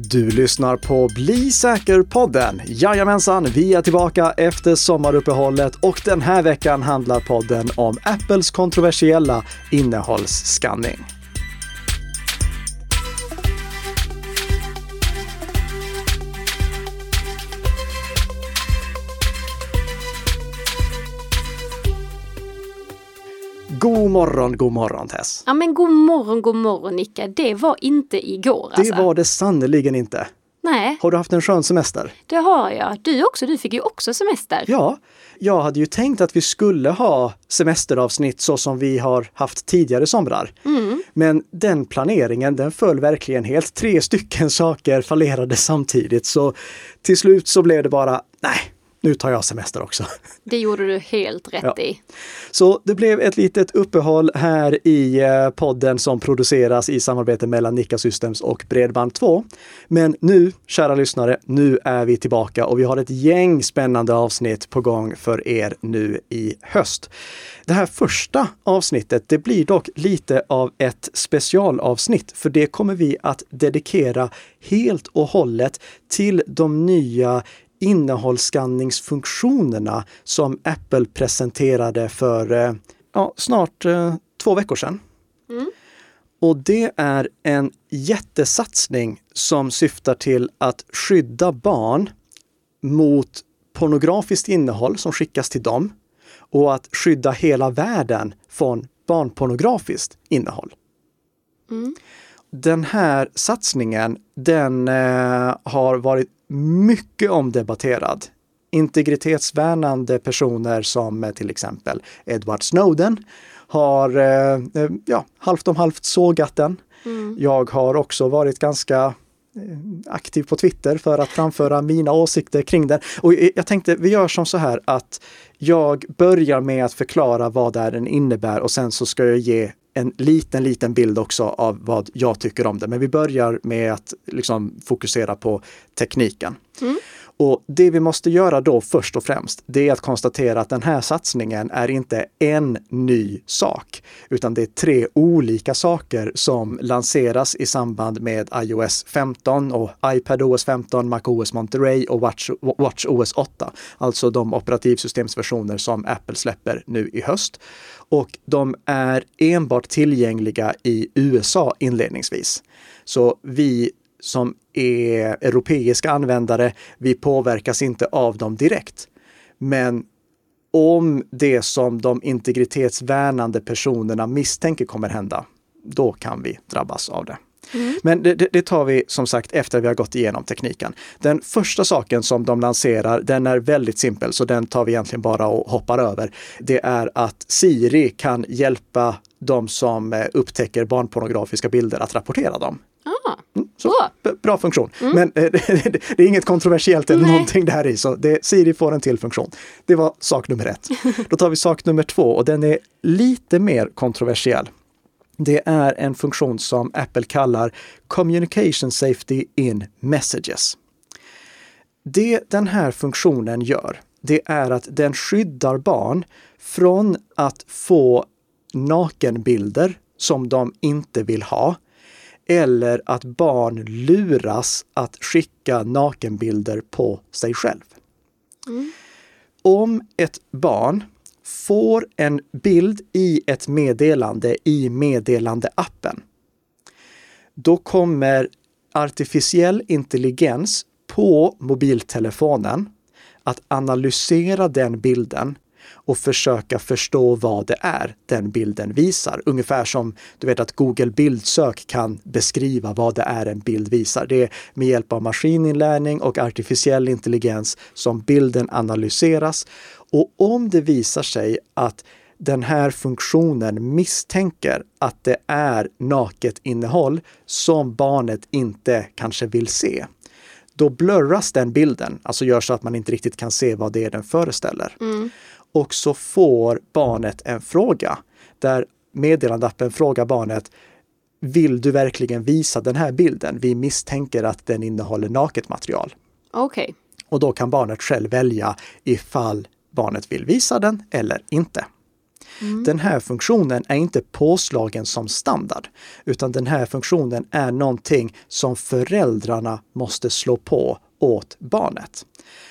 Du lyssnar på Bli säker-podden. Jajamensan, vi är tillbaka efter sommaruppehållet och den här veckan handlar podden om Apples kontroversiella innehållsskanning. God morgon, god morgon Tess. Ja men god morgon, god morgon Nicka. Det var inte igår Det alltså. var det sannerligen inte. Nej, Har du haft en skön semester? det har jag. Du också, du fick ju också semester. Ja, jag hade ju tänkt att vi skulle ha semesteravsnitt så som vi har haft tidigare somrar. Mm. Men den planeringen, den föll verkligen helt. Tre stycken saker fallerade samtidigt, så till slut så blev det bara, nej, nu tar jag semester också. Det gjorde du helt rätt Ja. i. Så det blev ett litet uppehåll här i eh, podden som produceras i samarbete mellan Nika Systems och Bredband2. Men nu, kära lyssnare, nu är vi tillbaka och vi har ett gäng spännande avsnitt på gång för er nu i höst. Det här första avsnittet, det blir dock lite av ett specialavsnitt, för det kommer vi att dedikera helt och hållet till de nya innehållsskanningsfunktionerna som Apple presenterade för eh, ja, snart eh, två veckor sedan. Och det är en jättesatsning som syftar till att skydda barn mot pornografiskt innehåll som skickas till dem och att skydda hela världen från barnpornografiskt innehåll. Den här satsningen, den eh, har varit mycket omdebatterad. Integritetsvärnande personer som eh, till exempel Edward Snowden har eh, eh, ja, halvt om halvt sågat den. Jag har också varit ganska aktiv på Twitter för att framföra mina åsikter kring den. Och jag tänkte vi gör som så här att jag börjar med att förklara vad det är den innebär och sen så ska jag ge en liten, liten bild också av vad jag tycker om det. Men vi börjar med att liksom fokusera på tekniken. Mm. Och det vi måste göra då först och främst, det är att konstatera att den här satsningen är inte en ny sak, utan det är tre olika saker som lanseras i samband med iOS 15 och iPadOS 15, MacOS Monterey och Watch, WatchOS 8. Alltså de operativsystemsversioner som Apple släpper nu i höst. Och de är enbart tillgängliga i USA inledningsvis. Så vi som är europeiska användare, vi påverkas inte av dem direkt. Men om det som de integritetsvärnande personerna misstänker kommer hända, då kan vi drabbas av det. Men det, det, tar vi som sagt efter vi har gått igenom tekniken. Den första saken som de lanserar, den är väldigt simpel, så den tar vi egentligen bara och hoppar över. Det är att Siri kan hjälpa de som eh, upptäcker barnpornografiska bilder att rapportera dem. Ah, Så, Bra. b- bra funktion. Men eh, det, det är inget kontroversiellt eller Nej. någonting där i, så det, Siri får en till funktion. Det var sak nummer ett. Då tar vi sak nummer två och den är lite mer kontroversiell. Det är en funktion som Apple kallar Communication Safety in Messages. Det den här funktionen gör, det är att den skyddar barn från att få nakenbilder som de inte vill ha eller att barn luras att skicka nakenbilder på sig själv. Om ett barn får en bild i ett meddelande i meddelandeappen, då kommer artificiell intelligens på mobiltelefonen att analysera den bilden och försöka förstå vad det är den bilden visar. Ungefär som du vet att Google bildsök kan beskriva vad det är en bild visar. Det är med hjälp av maskininlärning och artificiell intelligens som bilden analyseras. Och om det visar sig att den här funktionen misstänker att det är naket innehåll som barnet inte kanske vill se, då blurras den bilden, alltså gör så att man inte riktigt kan se vad det är den föreställer. Mm. Och så får barnet en fråga där meddelandeappen frågar barnet Vill du verkligen visa den här bilden? Vi misstänker att den innehåller naket material. okej. Och då kan barnet själv välja ifall barnet vill visa den eller inte. Mm. Den här funktionen är inte påslagen som standard, utan den här funktionen är någonting som föräldrarna måste slå på åt barnet.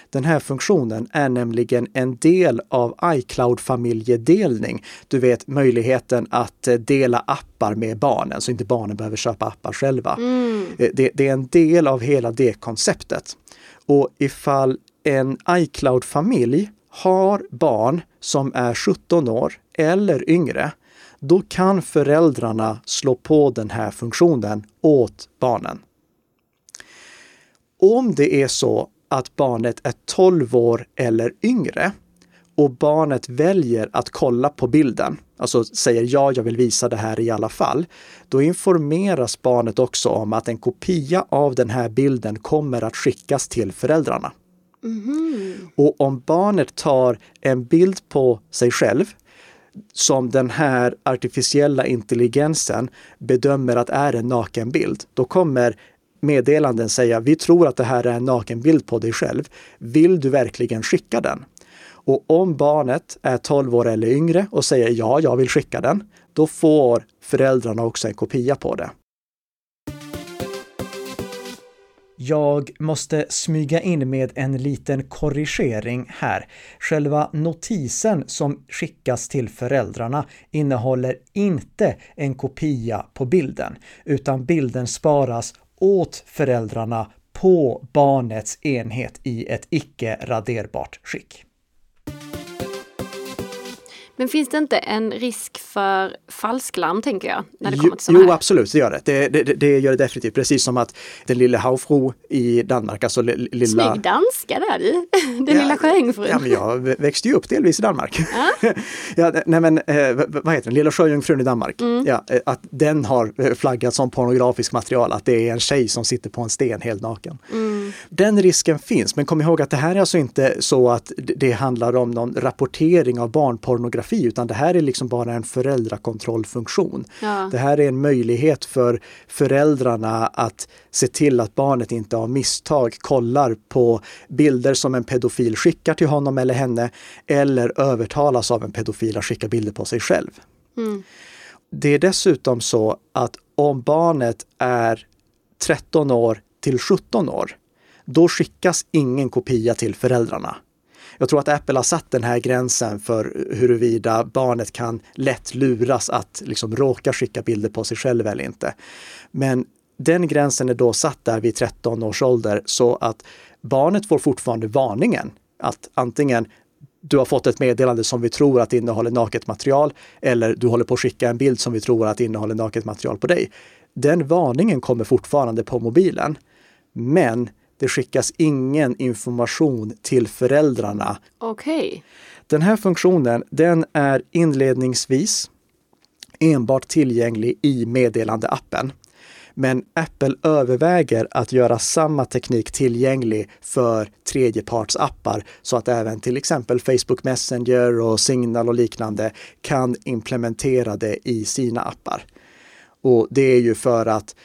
Den här funktionen är nämligen en del av iCloud-familjedelning. Du vet möjligheten att dela appar med barnen så inte barnen behöver köpa appar själva. Mm. Det, det är en del av hela det konceptet. Och ifall en iCloud-familj har barn som är 17 år eller yngre, då kan föräldrarna slå på den här funktionen åt barnen. Om det är så att barnet är 12 år eller yngre och barnet väljer att kolla på bilden, alltså säger ja, jag vill visa det här i alla fall, då informeras barnet också om att en kopia av den här bilden kommer att skickas till föräldrarna. Mm. Och om barnet tar en bild på sig själv som den här artificiella intelligensen bedömer att är en nakenbild, då kommer meddelanden säga vi tror att det här är en nakenbild på dig själv. Vill du verkligen skicka den? Och om barnet är 12 år eller yngre och säger ja, jag vill skicka den, då får föräldrarna också en kopia på det. Jag måste smyga in med en liten korrigering här. Själva notisen som skickas till föräldrarna innehåller inte en kopia på bilden, utan bilden sparas åt föräldrarna på barnets enhet i ett icke raderbart skick. Men finns det inte en risk för falsklarm, tänker jag? När det kommer till jo, absolut, det gör det. Det, det. det, gör det definitivt. Precis som att den lilla Haufro i Danmark, alltså lilla... Snygg danska där du! Den ja, lilla sjöjungfrun. Ja, men jag växte ju upp delvis i Danmark. Ja. ja, nej men, eh, vad heter den? Lilla sjöjungfrun i Danmark. Mm. Ja, eh, att den har eh, flaggat som pornografiskt material, att det är en tjej som sitter på en sten helt naken. Mm. Den risken finns, men kom ihåg att det här är alltså inte så att det handlar om någon rapportering av barnpornografi pornografi, utan det här är liksom bara en föräldrakontrollfunktion. Ja. Det här är en möjlighet för föräldrarna att se till att barnet inte av misstag kollar på bilder som en pedofil skickar till honom eller henne eller övertalas av en pedofil att skicka bilder på sig själv. Mm. Det är dessutom så att om barnet är 13 år till 17 år, då skickas ingen kopia till föräldrarna. Jag tror att Apple har satt den här gränsen för huruvida barnet kan lätt luras att liksom råka skicka bilder på sig själv eller inte. Men den gränsen är då satt där vid 13 års ålder så att barnet får fortfarande varningen att antingen du har fått ett meddelande som vi tror att innehåller naket material eller du håller på att skicka en bild som vi tror att innehåller naket material på dig. Den varningen kommer fortfarande på mobilen. Men det skickas ingen information till föräldrarna. Okej. Okay. Den här funktionen, den är inledningsvis enbart tillgänglig i meddelandeappen. Men Apple överväger att göra samma teknik tillgänglig för tredjepartsappar så att även till exempel Facebook Messenger och Signal och liknande kan implementera det i sina appar. Och det är ju för att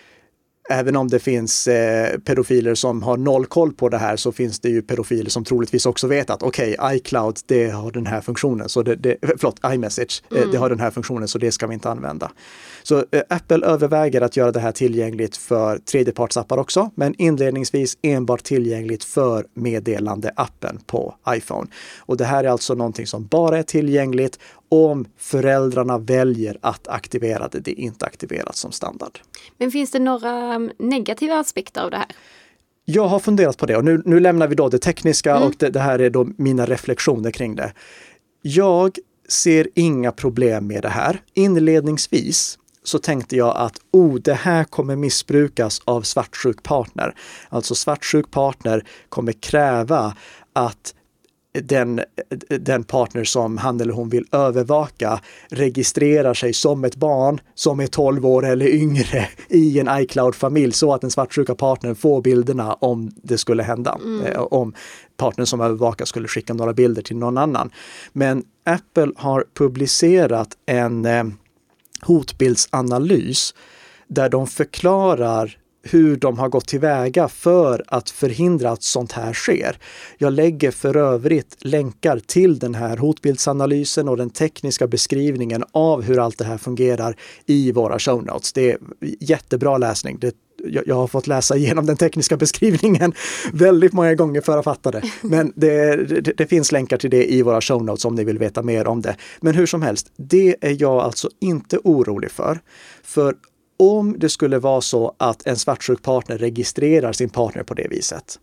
även om det finns eh, pedofiler som har noll koll på det här så finns det ju pedofiler som troligtvis också vet att okej, okay, iCloud, det har den här funktionen, så det, det, förlåt, iMessage, mm. det har den här funktionen så det ska vi inte använda. Så eh, Apple överväger att göra det här tillgängligt för tredjepartsappar också, men inledningsvis enbart tillgängligt för meddelandeappen på iPhone. Och det här är alltså någonting som bara är tillgängligt om föräldrarna väljer att aktivera det, det är inte aktiverat som standard. Men finns det några mm, negativa aspekter av det här? Jag har funderat på det och nu, nu lämnar vi då det tekniska mm. och det, det här är då mina reflektioner kring det. Jag ser inga problem med det här. Inledningsvis så tänkte jag att oh, det här kommer missbrukas av svartsjuk partner. Alltså svartsjuk partner kommer kräva att den, den partner som han eller hon vill övervaka registrerar sig som ett barn som är 12 år eller yngre i en iCloud-familj så att den svartsjuka partnern får bilderna om det skulle hända. Mm. Eh, om partnern som övervakar skulle skicka några bilder till någon annan. Men Apple har publicerat en eh, hotbildsanalys där de förklarar hur de har gått tillväga för att förhindra att sånt här sker. Jag lägger för övrigt länkar till den här hotbildsanalysen och den tekniska beskrivningen av hur allt det här fungerar i våra show notes. Det är jättebra läsning. Det, jag, har fått läsa igenom den tekniska beskrivningen väldigt många gånger för att fatta det. Men det, det, det finns länkar till det i våra show notes om ni vill veta mer om det. Men hur som helst, det är jag alltså inte orolig för. För om det skulle vara så att en svartsjuk partner registrerar sin partner på det viset,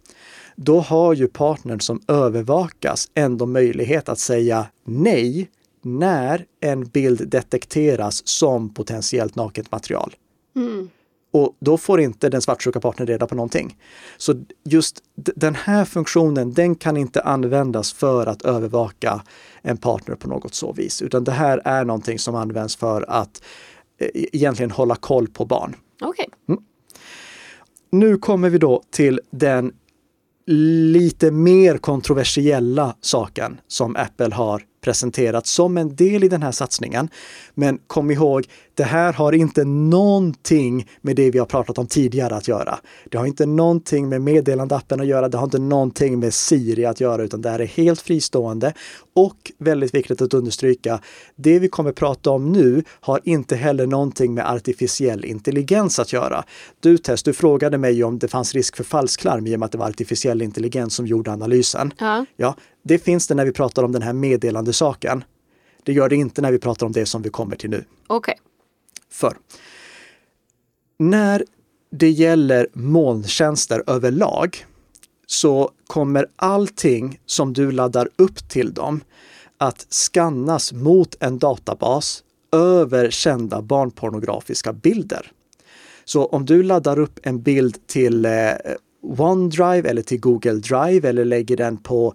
då har ju partnern som övervakas ändå möjlighet att säga nej när en bild detekteras som potentiellt naket material. Mm. Och då får inte den svartsjuka partnern reda på någonting. Så just den här funktionen, den kan inte användas för att övervaka en partner på något så vis, utan det här är någonting som används för att egentligen hålla koll på barn. Okay. Mm. Nu kommer vi då till den lite mer kontroversiella saken som Apple har presenterat som en del i den här satsningen. Men kom ihåg, det här har inte någonting med det vi har pratat om tidigare att göra. Det har inte någonting med meddelandeappen att göra. Det har inte någonting med Siri att göra, utan det här är helt fristående. Och väldigt viktigt att understryka, det vi kommer prata om nu har inte heller någonting med artificiell intelligens att göra. Du Tess, du frågade mig om det fanns risk för falsklarm i och med att det var artificiell intelligens som gjorde analysen. Ja. ja det finns det när vi pratar om den här meddelandesaken. Det gör det inte när vi pratar om det som vi kommer till nu. Okej. Okay. För när det gäller molntjänster överlag så kommer allting som du laddar upp till dem att skannas mot en databas över kända barnpornografiska bilder. Så om du laddar upp en bild till eh, OneDrive eller till Google Drive eller lägger den på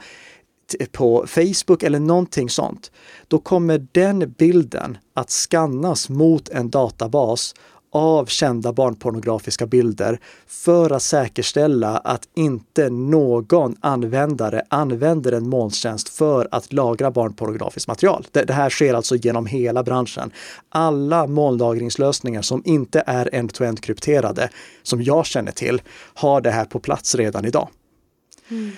på Facebook eller någonting sånt, då kommer den bilden att skannas mot en databas av kända barnpornografiska bilder för att säkerställa att inte någon användare använder en molntjänst för att lagra barnpornografiskt material. Det, det, här sker alltså genom hela branschen. Alla molnlagringslösningar som inte är end-to-end krypterade, som jag känner till, har det här på plats redan idag. Mm.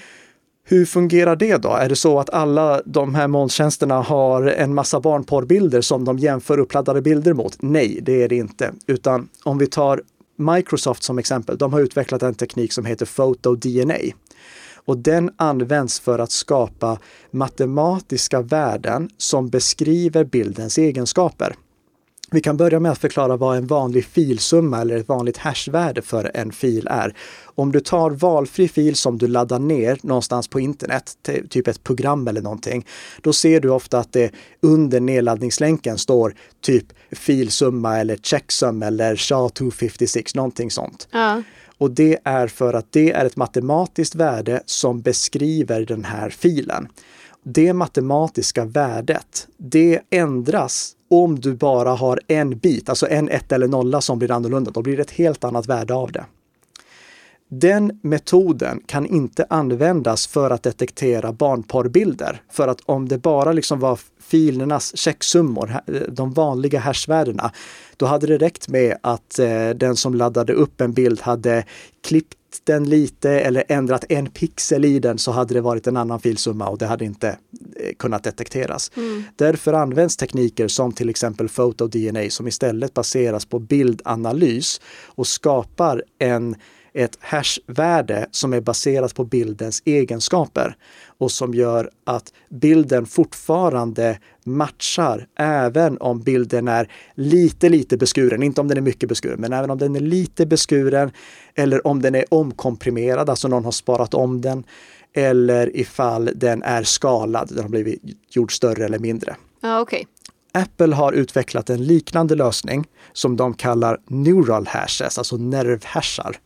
Hur fungerar det då? Är det så att alla de här molntjänsterna har en massa barnporrbilder som de jämför uppladdade bilder mot? Nej, det är det inte. Utan om vi tar Microsoft som exempel, de har utvecklat en teknik som heter PhotoDNA. Och den används för att skapa matematiska värden som beskriver bildens egenskaper. Vi kan börja med att förklara vad en vanlig filsumma eller ett vanligt hashvärde för en fil är. Om du tar valfri fil som du laddar ner någonstans på internet, typ ett program eller någonting, då ser du ofta att det under nedladdningslänken står typ filsumma eller checksum eller SHA-256, någonting sånt. Ja. Och det är för att det är ett matematiskt värde som beskriver den här filen. Det matematiska värdet, det ändras om du bara har en bit, alltså en ett eller nolla som blir annorlunda, då blir det ett helt annat värde av det. Den metoden kan inte användas för att detektera barnporrbilder. För att om det bara liksom var filernas checksummor, de vanliga hashvärdena, då hade det räckt med att eh, den som laddade upp en bild hade klippt den lite eller ändrat en pixel i den så hade det varit en annan filsumma och det hade inte eh, kunnat detekteras. Mm. Därför används tekniker som till exempel PhotoDNA som istället baseras på bildanalys och skapar en ett hashvärde som är baserat på bildens egenskaper och som gör att bilden fortfarande matchar även om bilden är lite, lite beskuren. Inte om den är mycket beskuren, men även om den är lite beskuren eller om den är omkomprimerad, alltså någon har sparat om den eller ifall den är skalad, den har blivit gjord större eller mindre. Ja, okay. Apple har utvecklat en liknande lösning som de kallar neural hashes, alltså nervhashar.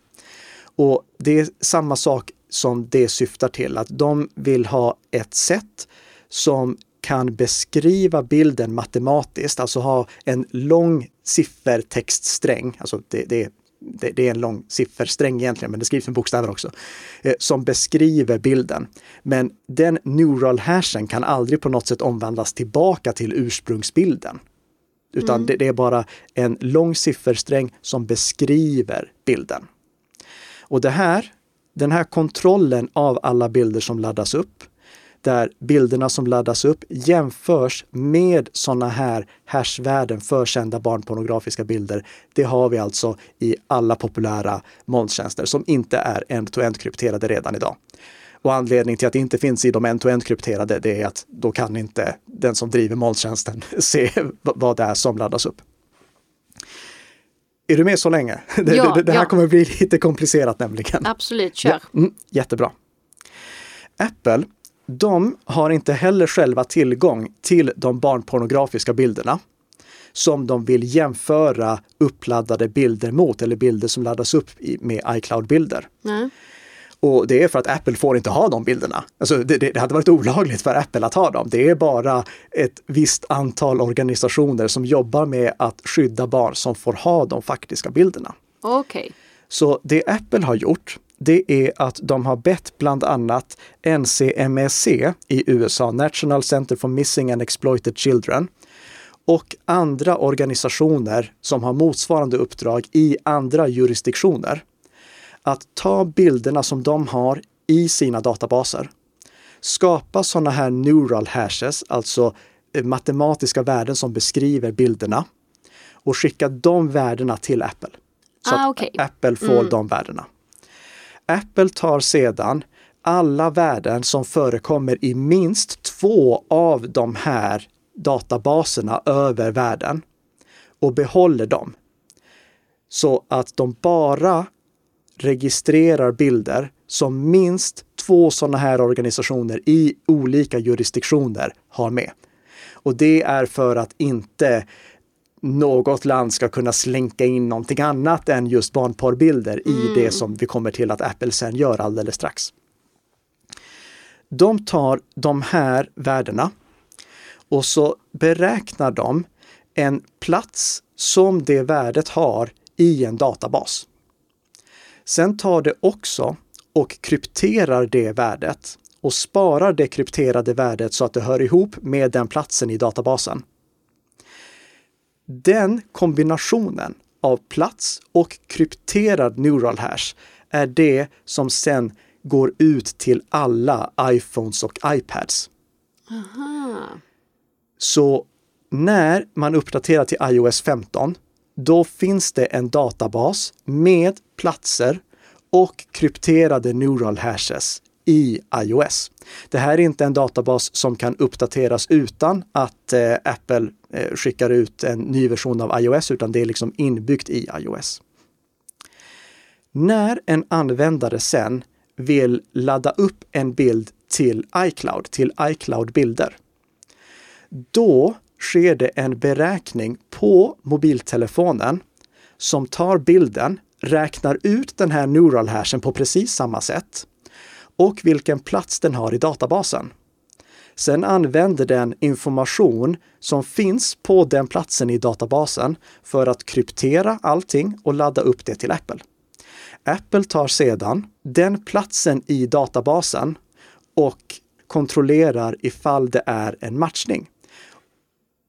Och det är samma sak som det syftar till, att de vill ha ett sätt som kan beskriva bilden matematiskt, alltså ha en lång siffertextsträng, alltså det, det, det, det är en lång siffersträng egentligen, men det skrivs med bokstäver också, eh, som beskriver bilden. Men den neural hashen kan aldrig på något sätt omvandlas tillbaka till ursprungsbilden. Utan mm. det, det, är bara en lång siffersträng som beskriver bilden. Och det här, den här kontrollen av alla bilder som laddas upp, där bilderna som laddas upp jämförs med sådana här hashvärden för kända barnpornografiska bilder. Det har vi alltså i alla populära molntjänster som inte är end-to-end krypterade redan idag. Och anledningen till att det inte finns i de end-to-end krypterade, det är att då kan inte den som driver molntjänsten se vad det är som laddas upp. Är du med så länge? Det, Ja, det, det här ja. kommer bli lite komplicerat nämligen. Absolut, kör. Ja, mm, jättebra. Apple, de har inte heller själva tillgång till de barnpornografiska bilderna som de vill jämföra uppladdade bilder mot eller bilder som laddas upp med iCloud-bilder. Nej. Och det är för att Apple får inte ha de bilderna. Alltså det, det, hade varit olagligt för Apple att ha dem. Det är bara ett visst antal organisationer som jobbar med att skydda barn som får ha de faktiska bilderna. Okej. Så det Apple har gjort, det är att de har bett bland annat NCMEC i USA, National Center for Missing and Exploited Children, och andra organisationer som har motsvarande uppdrag i andra jurisdiktioner att ta bilderna som de har i sina databaser, skapa sådana här neural hashes, alltså eh, matematiska värden som beskriver bilderna och skicka de värdena till Apple. Så Ah, att okej. Apple får de värdena. Apple tar sedan alla värden som förekommer i minst två av de här databaserna över värden och behåller dem. Så att de bara registrerar bilder som minst två sådana här organisationer i olika jurisdiktioner har med. Och det är för att inte något land ska kunna slänka in någonting annat än just barnporrbilder i det som vi kommer till att Apple sen gör alldeles strax. De tar de här värdena och så beräknar de en plats som det värdet har i en databas. Sen tar det också och krypterar det värdet och sparar det krypterade värdet så att det hör ihop med den platsen i databasen. Den kombinationen av plats och krypterad neural hash är det som sen går ut till alla iPhones och iPads. Aha. Så när man uppdaterar till iOS 15, då finns det en databas med platser och krypterade neural hashes i iOS. Det här är inte en databas som kan uppdateras utan att eh, Apple eh, skickar ut en ny version av iOS, utan det är liksom inbyggt i iOS. När en användare sen vill ladda upp en bild till iCloud, till iCloud-bilder, då sker det en beräkning på mobiltelefonen som tar bilden, räknar ut den här neural hashen på precis samma sätt och vilken plats den har i databasen. Sen använder den information som finns på den platsen i databasen för att kryptera allting och ladda upp det till Apple. Apple tar sedan den platsen i databasen och kontrollerar ifall det är en matchning.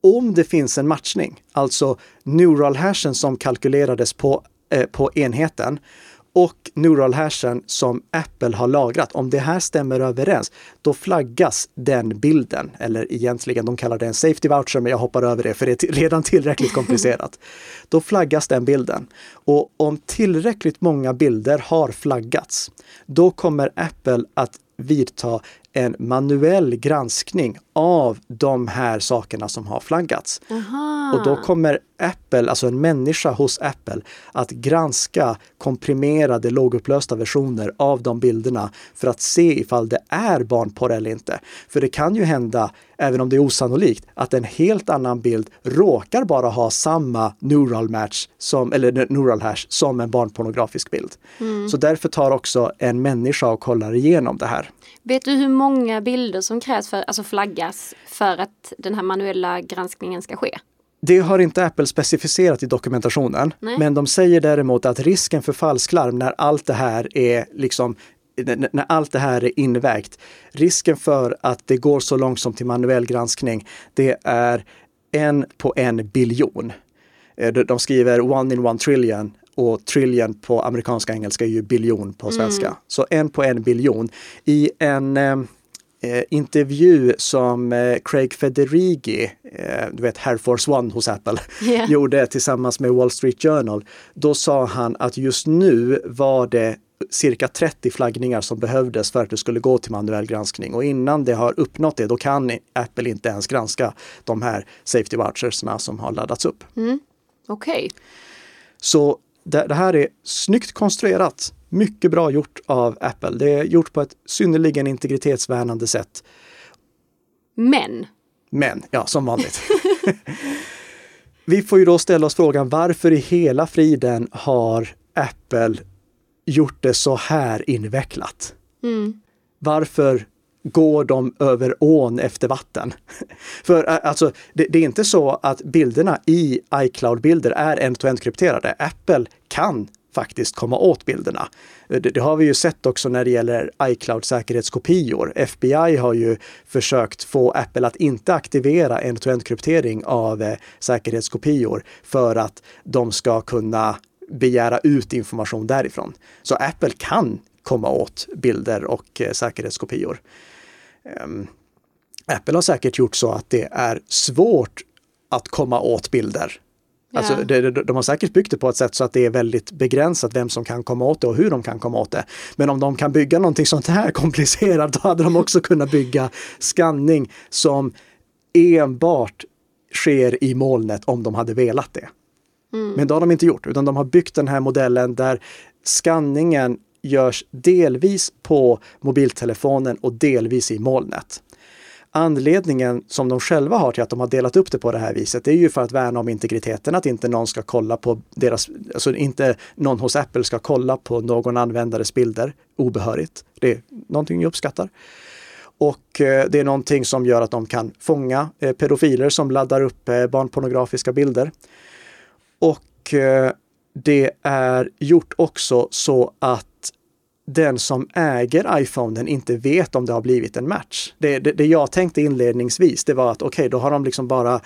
Om det finns en matchning, alltså neural hashen som kalkylerades på, eh, på enheten och neural hashen som Apple har lagrat, om det här stämmer överens, då flaggas den bilden. Eller egentligen, de kallar det en safety voucher, men jag hoppar över det för det är redan tillräckligt komplicerat. då flaggas den bilden. Och om tillräckligt många bilder har flaggats, då kommer Apple att vidta en manuell granskning av de här sakerna som har flaggats. Aha. Och då kommer Apple, alltså en människa hos Apple, att granska komprimerade lågupplösta versioner av de bilderna för att se ifall det är barnporr eller inte. För det kan ju hända, även om det är osannolikt, att en helt annan bild råkar bara ha samma neural match, som, eller neural hash, som en barnpornografisk bild. Så därför tar också en människa och kollar igenom det här. Vet du hur många bilder som krävs för, alltså flaggas, för att den här manuella granskningen ska ske? Det har inte Apple specificerat i dokumentationen, Nej. men de säger däremot att risken för falsklarm när allt det här är liksom när allt det här är invägt, risken för att det går så långt som till manuell granskning, det är en på en biljon. Eh, De skriver one in one trillion och trillion på amerikanska engelska är ju biljon på svenska. Mm. Så en på en biljon. I en eh, eh, intervju som eh, Craig Federighi, eh, du vet Air Force One hos Apple, yeah. gjorde tillsammans med Wall Street Journal. Då sa han att just nu var det cirka 30 flaggningar som behövdes för att det skulle gå till manuell granskning. Och innan det har uppnått det, då kan Apple inte ens granska de här safety vouchersna som har laddats upp. Mm. Okej. Okay. Så det, det, här är snyggt konstruerat. Mycket bra gjort av Apple. Det är gjort på ett synnerligen integritetsvärnande sätt. Men. Men, ja, som vanligt. Vi får ju då ställa oss frågan varför i hela friden har Apple gjort det så här invecklat? Mm. Varför går de över ån efter vatten? För alltså, det, det, är inte så att bilderna i iCloud-bilder är end-to-end krypterade. Apple kan faktiskt komma åt bilderna. Eh, det, det, har vi ju sett också när det gäller iCloud säkerhetskopior. FBI har ju försökt få Apple att inte aktivera end-to-end kryptering av eh, säkerhetskopior för att de ska kunna begära ut information därifrån. Så Apple kan komma åt bilder och eh, säkerhetskopior. Um, Apple har säkert gjort så att det är svårt att komma åt bilder. Alltså, det, de har säkert byggt det på ett sätt så att det är väldigt begränsat vem som kan komma åt det och hur de kan komma åt det. Men om de kan bygga någonting sånt här komplicerat, då hade de också kunnat bygga skanning som enbart sker i molnet om de hade velat det. Mm. Men det har de inte gjort, utan de har byggt den här modellen där skanningen görs delvis på mobiltelefonen och delvis i molnet. Anledningen som de själva har till att de har delat upp det på det här viset, det är ju för att värna om integriteten, att inte någon ska kolla på deras, alltså inte någon hos Apple ska kolla på någon användares bilder obehörigt. Det är någonting jag uppskattar. Och eh, det är någonting som gör att de kan fånga eh, pedofiler som laddar upp eh, barnpornografiska bilder. Och det är gjort också så att den som äger iPhonen inte vet om det har blivit en match. Det, det, det jag tänkte inledningsvis, det var att okej, okay, då har de liksom bara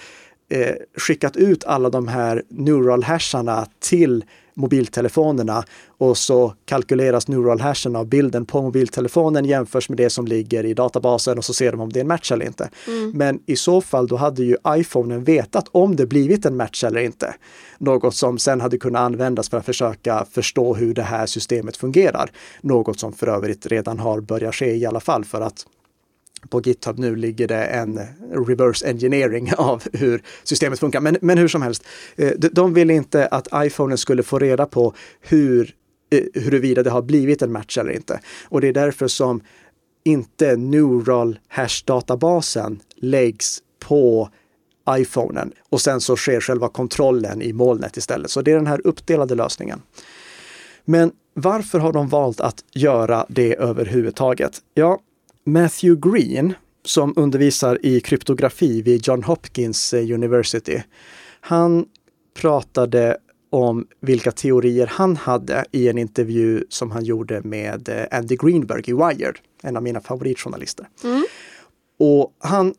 eh, skickat ut alla de här neural hasharna till mobiltelefonerna och så kalkyleras neural hashen av bilden på mobiltelefonen jämförs med det som ligger i databasen och så ser de om det är en match eller inte. Mm. Men i så fall då hade ju iPhonen vetat om det blivit en match eller inte. Något som sen hade kunnat användas för att försöka förstå hur det här systemet fungerar. Något som för övrigt redan har börjat ske i alla fall för att på GitHub nu ligger det en reverse engineering av hur systemet funkar. Men, men hur som helst, eh, de vill inte att iPhonen skulle få reda på hur, eh, huruvida det har blivit en match eller inte. Och det är därför som inte neural hash-databasen läggs på iPhonen och sen så sker själva kontrollen i molnet istället. Så det är den här uppdelade lösningen. Men varför har de valt att göra det överhuvudtaget? Ja, Matthew Green, som undervisar i kryptografi vid John Hopkins eh, University, han pratade om vilka teorier han hade i en intervju som han gjorde med eh, Andy Greenberg i Wired, en av mina favoritjournalister. Mm. Och han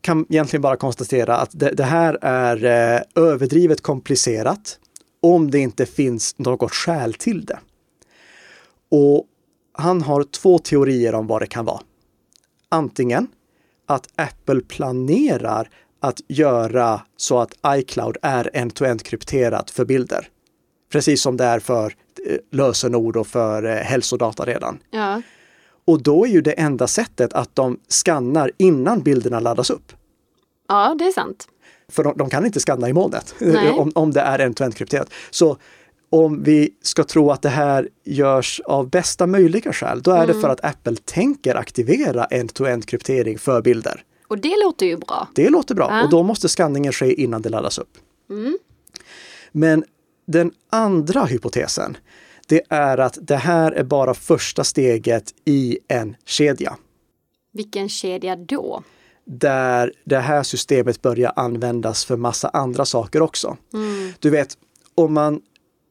kan egentligen bara konstatera att det, det här är eh, överdrivet komplicerat om det inte finns något skäl till det. Och han har två teorier om vad det kan vara antingen att Apple planerar att göra så att iCloud är end-to-end krypterat för bilder. Precis som det är för eh, lösenord och för eh, hälsodata redan. Ja. Och då är ju det enda sättet att de skannar innan bilderna laddas upp. Ja, det är sant. För de, de kan inte skanna i molnet om, om det är end-to-end krypterat. Så om vi ska tro att det här görs av bästa möjliga skäl, då är mm. det för att Apple tänker aktivera end-to-end kryptering för bilder. Och det låter ju bra. Det låter bra ja. och då måste skanningen ske innan det laddas upp. Mm. Men den andra hypotesen, det är att det här är bara första steget i en kedja. Vilken kedja då? Där det här systemet börjar användas för massa andra saker också. Mm. Du vet, om man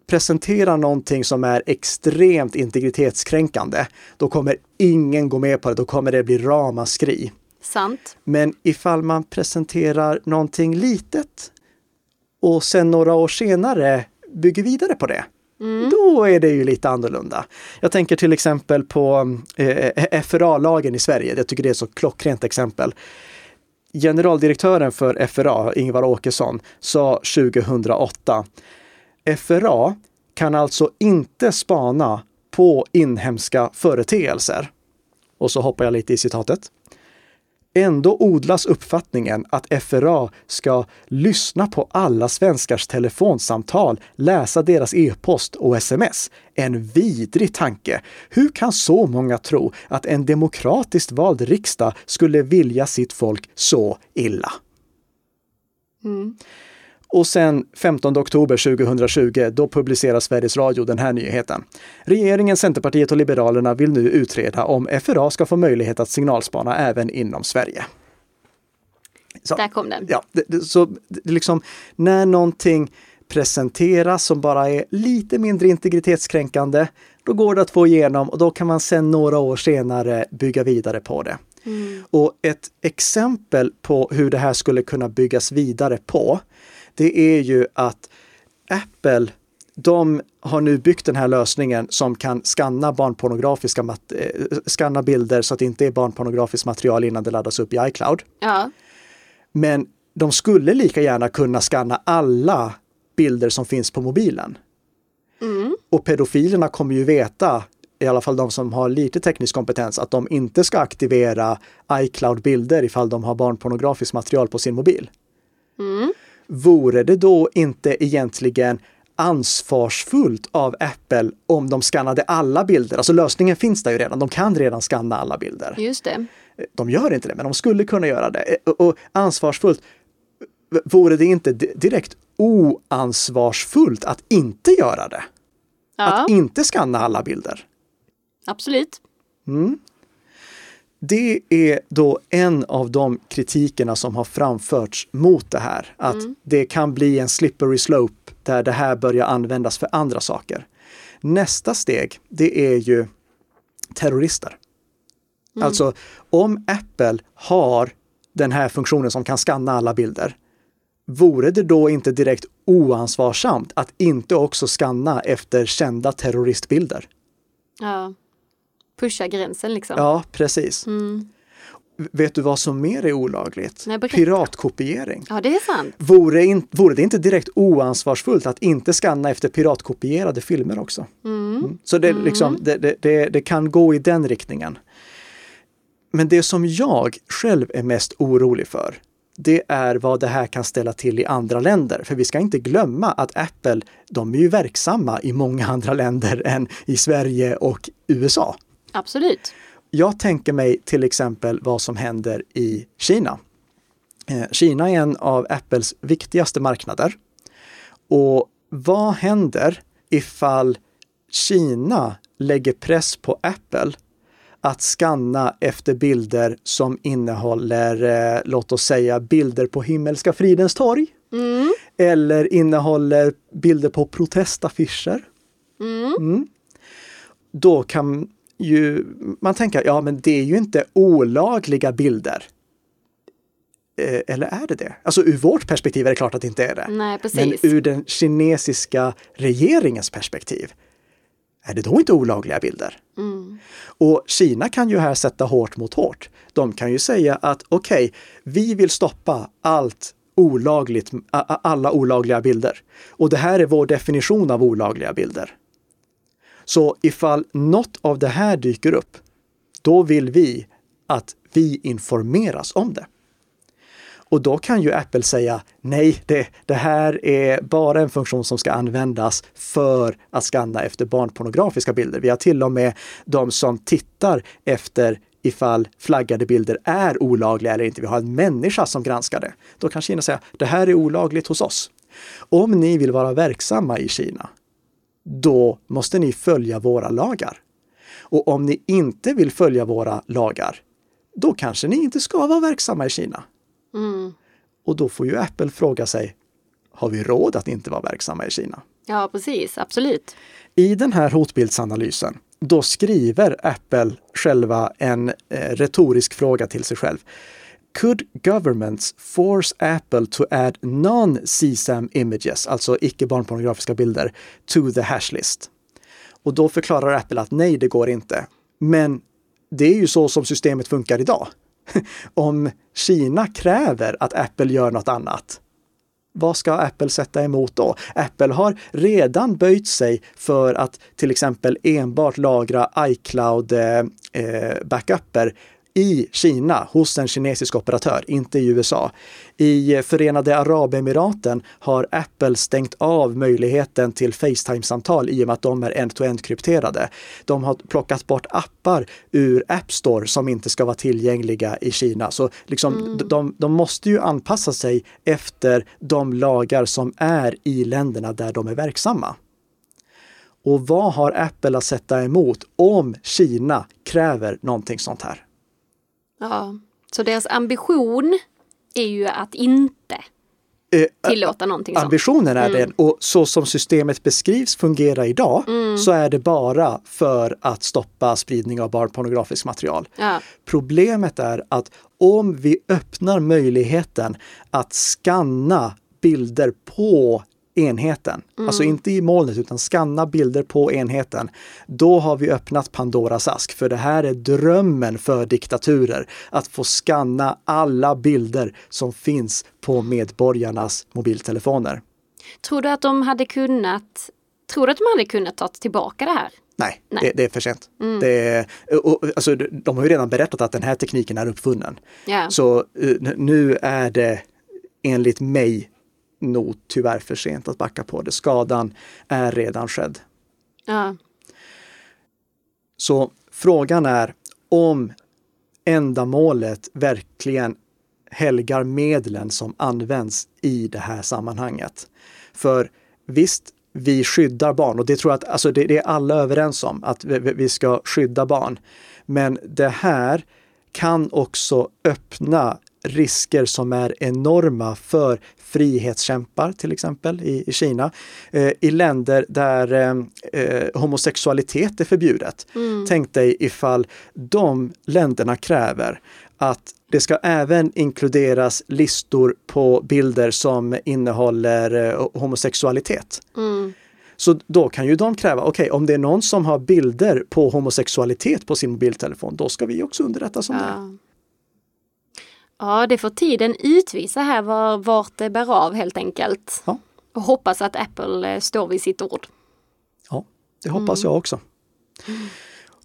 presenterar någonting som är extremt integritetskränkande, då kommer ingen gå med på det. Då kommer det bli ramaskri. Sant. Men ifall man presenterar någonting litet och sen några år senare bygger vidare på det, Mm. Då är det ju lite annorlunda. Jag tänker till exempel på eh, FRA-lagen i Sverige. Jag tycker det är ett så klockrent exempel. Generaldirektören för FRA, Ingvar Åkesson, sa 2008 FRA kan alltså inte spana på inhemska företeelser. Och så hoppar jag lite i citatet. Ändå odlas uppfattningen att FRA ska lyssna på alla svenskars telefonsamtal, läsa deras e-post och sms. En vidrig tanke! Hur kan så många tro att en demokratiskt vald riksdag skulle vilja sitt folk så illa? Mm. Och sen 15 oktober 2020, då publicerar Sveriges Radio den här nyheten. Regeringen, Centerpartiet och Liberalerna vill nu utreda om FRA ska få möjlighet att signalspana även inom Sverige. Så, Där kom den. Ja, det, så liksom när någonting presenteras som bara är lite mindre integritetskränkande, då går det att få igenom och då kan man sen några år senare bygga vidare på det. Mm. Och ett exempel på hur det här skulle kunna byggas vidare på, det är ju att Apple, de har nu byggt den här lösningen som kan skanna barnpornografiska eh, skanna bilder så att det inte är barnpornografiskt material innan det laddas upp i iCloud. Ja. Men de skulle lika gärna kunna skanna alla bilder som finns på mobilen. Mm. Och pedofilerna kommer ju veta, i alla fall de som har lite teknisk kompetens, att de inte ska aktivera iCloud-bilder ifall de har barnpornografiskt material på sin mobil. Mm. Vore det då inte egentligen ansvarsfullt av Apple om de skannade alla bilder? Alltså lösningen finns där ju redan, de kan redan skanna alla bilder. Just det. De gör inte det, men de skulle kunna göra det. Och ansvarsfullt, vore det inte direkt oansvarsfullt att inte göra det? Ja. Att inte skanna alla bilder? Absolut. Mm. Det är då en av de kritikerna som har framförts mot det här, att mm. det kan bli en slippery slope där det här börjar användas för andra saker. Nästa steg, det är ju terrorister. Mm. Alltså om Apple har den här funktionen som kan skanna alla bilder, vore det då inte direkt oansvarsamt att inte också skanna efter kända terroristbilder? Ja pusha gränsen liksom. Ja, precis. Mm. Vet du vad som mer är olagligt? Nej, Piratkopiering. Ja, det är sant. Vore, in, vore det inte direkt oansvarsfullt att inte skanna efter piratkopierade filmer också? Mm. Mm. Så det, liksom, mm. det, det, det, kan gå i den riktningen. Men det som jag själv är mest orolig för, det är vad det här kan ställa till i andra länder. För vi ska inte glömma att Apple, de är ju verksamma i många andra länder än i Sverige och USA. Absolut. Jag tänker mig till exempel vad som händer i Kina. Eh, Kina är en av Apples viktigaste marknader. Och vad händer ifall Kina lägger press på Apple att skanna efter bilder som innehåller, eh, låt oss säga, bilder på Himmelska fridens torg. Mm. Eller innehåller bilder på protestaffischer. Mm. Mm. Då kan ju, man tänker, ja men det är ju inte olagliga bilder. Eh, eller är det det? Alltså ur vårt perspektiv är det klart att det inte är det. Nej, men ur den kinesiska regeringens perspektiv, är det då inte olagliga bilder? Mm. Och Kina kan ju här sätta hårt mot hårt. De kan ju säga att okej, okay, vi vill stoppa allt olagligt, alla olagliga bilder. Och det här är vår definition av olagliga bilder. Så ifall något av det här dyker upp, då vill vi att vi informeras om det. Och då kan ju Apple säga nej, det, det här är bara en funktion som ska användas för att skanna efter barnpornografiska bilder. Vi har till och med de som tittar efter ifall flaggade bilder är olagliga eller inte. Vi har en människa som granskar det. Då kan Kina säga det här är olagligt hos oss. Om ni vill vara verksamma i Kina, då måste ni följa våra lagar. Och om ni inte vill följa våra lagar, då kanske ni inte ska vara verksamma i Kina. Mm. Och då får ju Apple fråga sig, har vi råd att inte vara verksamma i Kina? Ja, precis, absolut. I den här hotbildsanalysen, då skriver Apple själva en eh, retorisk fråga till sig själv. Could governments force Apple to add non-CSAM images, alltså icke barnpornografiska bilder, to the hash list? Och då förklarar Apple att nej, det går inte. Men det är ju så som systemet funkar idag. Om Kina kräver att Apple gör något annat, vad ska Apple sätta emot då? Apple har redan böjt sig för att till exempel enbart lagra iCloud eh, eh backuper i Kina hos en kinesisk operatör, inte i USA. I Förenade Arabemiraten har Apple stängt av möjligheten till Facetime-samtal i och med att de är end-to-end krypterade. De har plockat bort appar ur App Store som inte ska vara tillgängliga i Kina. Så liksom, mm. de, de måste ju anpassa sig efter de lagar som är i länderna där de är verksamma. Och vad har Apple att sätta emot om Kina kräver någonting sånt här? Ja, så deras ambition är ju att inte eh, tillåta någonting sånt. Ambitionen är mm. den och så som systemet beskrivs fungera idag mm. så är det bara för att stoppa spridning av barnpornografiskt material. Ja. Problemet är att om vi öppnar möjligheten att skanna bilder på enheten, mm. alltså inte i molnet utan skanna bilder på enheten, då har vi öppnat Pandoras ask. För det här är drömmen för diktaturer, att få skanna alla bilder som finns på medborgarnas mobiltelefoner. Tror du att de hade kunnat, tror du att de hade kunnat ta tillbaka det här? Nej, Nej. Det, det, är för sent. Mm. Det, och, alltså, de har ju redan berättat att den här tekniken är uppfunnen. Yeah. Så uh, nu är det enligt mig nog tyvärr för sent att backa på det. Skadan är redan skedd. Ja. Så frågan är om ändamålet verkligen helgar medlen som används i det här sammanhanget. För visst, vi skyddar barn och det tror jag att alltså det, det är alla överens om att vi, vi ska skydda barn. Men det här kan också öppna risker som är enorma för frihetskämpar till exempel i, i Kina. Eh, I länder där eh, eh, homosexualitet är förbjudet. Mm. Tänk dig ifall de länderna kräver att det ska även inkluderas listor på bilder som innehåller eh, homosexualitet. Mm. Så då kan ju de kräva, okej okay, om det är någon som har bilder på homosexualitet på sin mobiltelefon, då ska vi också underrättas om ja. det. Ja, det får tiden utvisa här var, vart det bär av helt enkelt. Ja. Och hoppas att Apple eh, står vid sitt ord. Ja, det hoppas mm. jag också.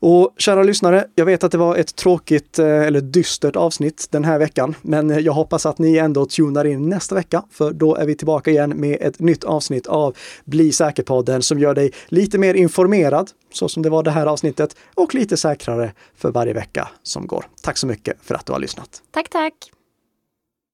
Och kära lyssnare, jag vet att det var ett tråkigt eh, eller dystert avsnitt den här veckan, men eh, jag hoppas att ni ändå tunar in nästa vecka, för då är vi tillbaka igen med ett nytt avsnitt av Bli säker-podden som gör dig lite mer informerad, så som det var det här avsnittet, och lite säkrare för varje vecka som går. Tack så mycket för att du har lyssnat. Tack, tack!